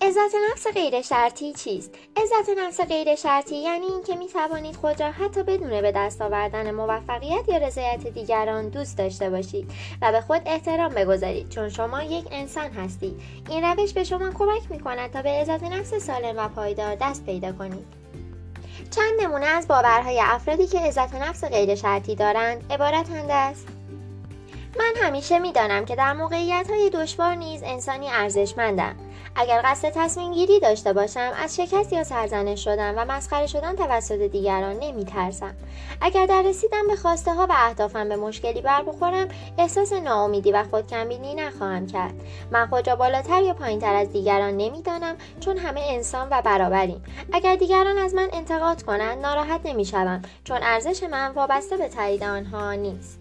عزت نفس غیر شرطی چیست؟ عزت نفس غیر شرطی یعنی اینکه می توانید خود را حتی بدون به دست آوردن موفقیت یا رضایت دیگران دوست داشته باشید و به خود احترام بگذارید چون شما یک انسان هستید. این روش به شما کمک می کند تا به عزت نفس سالم و پایدار دست پیدا کنید. چند نمونه از باورهای افرادی که عزت نفس غیر شرطی دارند عبارتند است من همیشه می‌دانم که در موقعیت های دشوار نیز انسانی ارزشمندم. اگر قصد تصمیم گیری داشته باشم از شکست یا سرزنش شدن و مسخره شدن توسط دیگران نمی ترسم. اگر در رسیدن به خواسته ها و اهدافم به مشکلی بر بخورم احساس ناامیدی و خودکمبینی نخواهم کرد. من خود را بالاتر یا پایینتر از دیگران نمی‌دانم چون همه انسان و برابریم. اگر دیگران از من انتقاد کنند ناراحت نمی‌شوم چون ارزش من وابسته به تایید آنها نیست.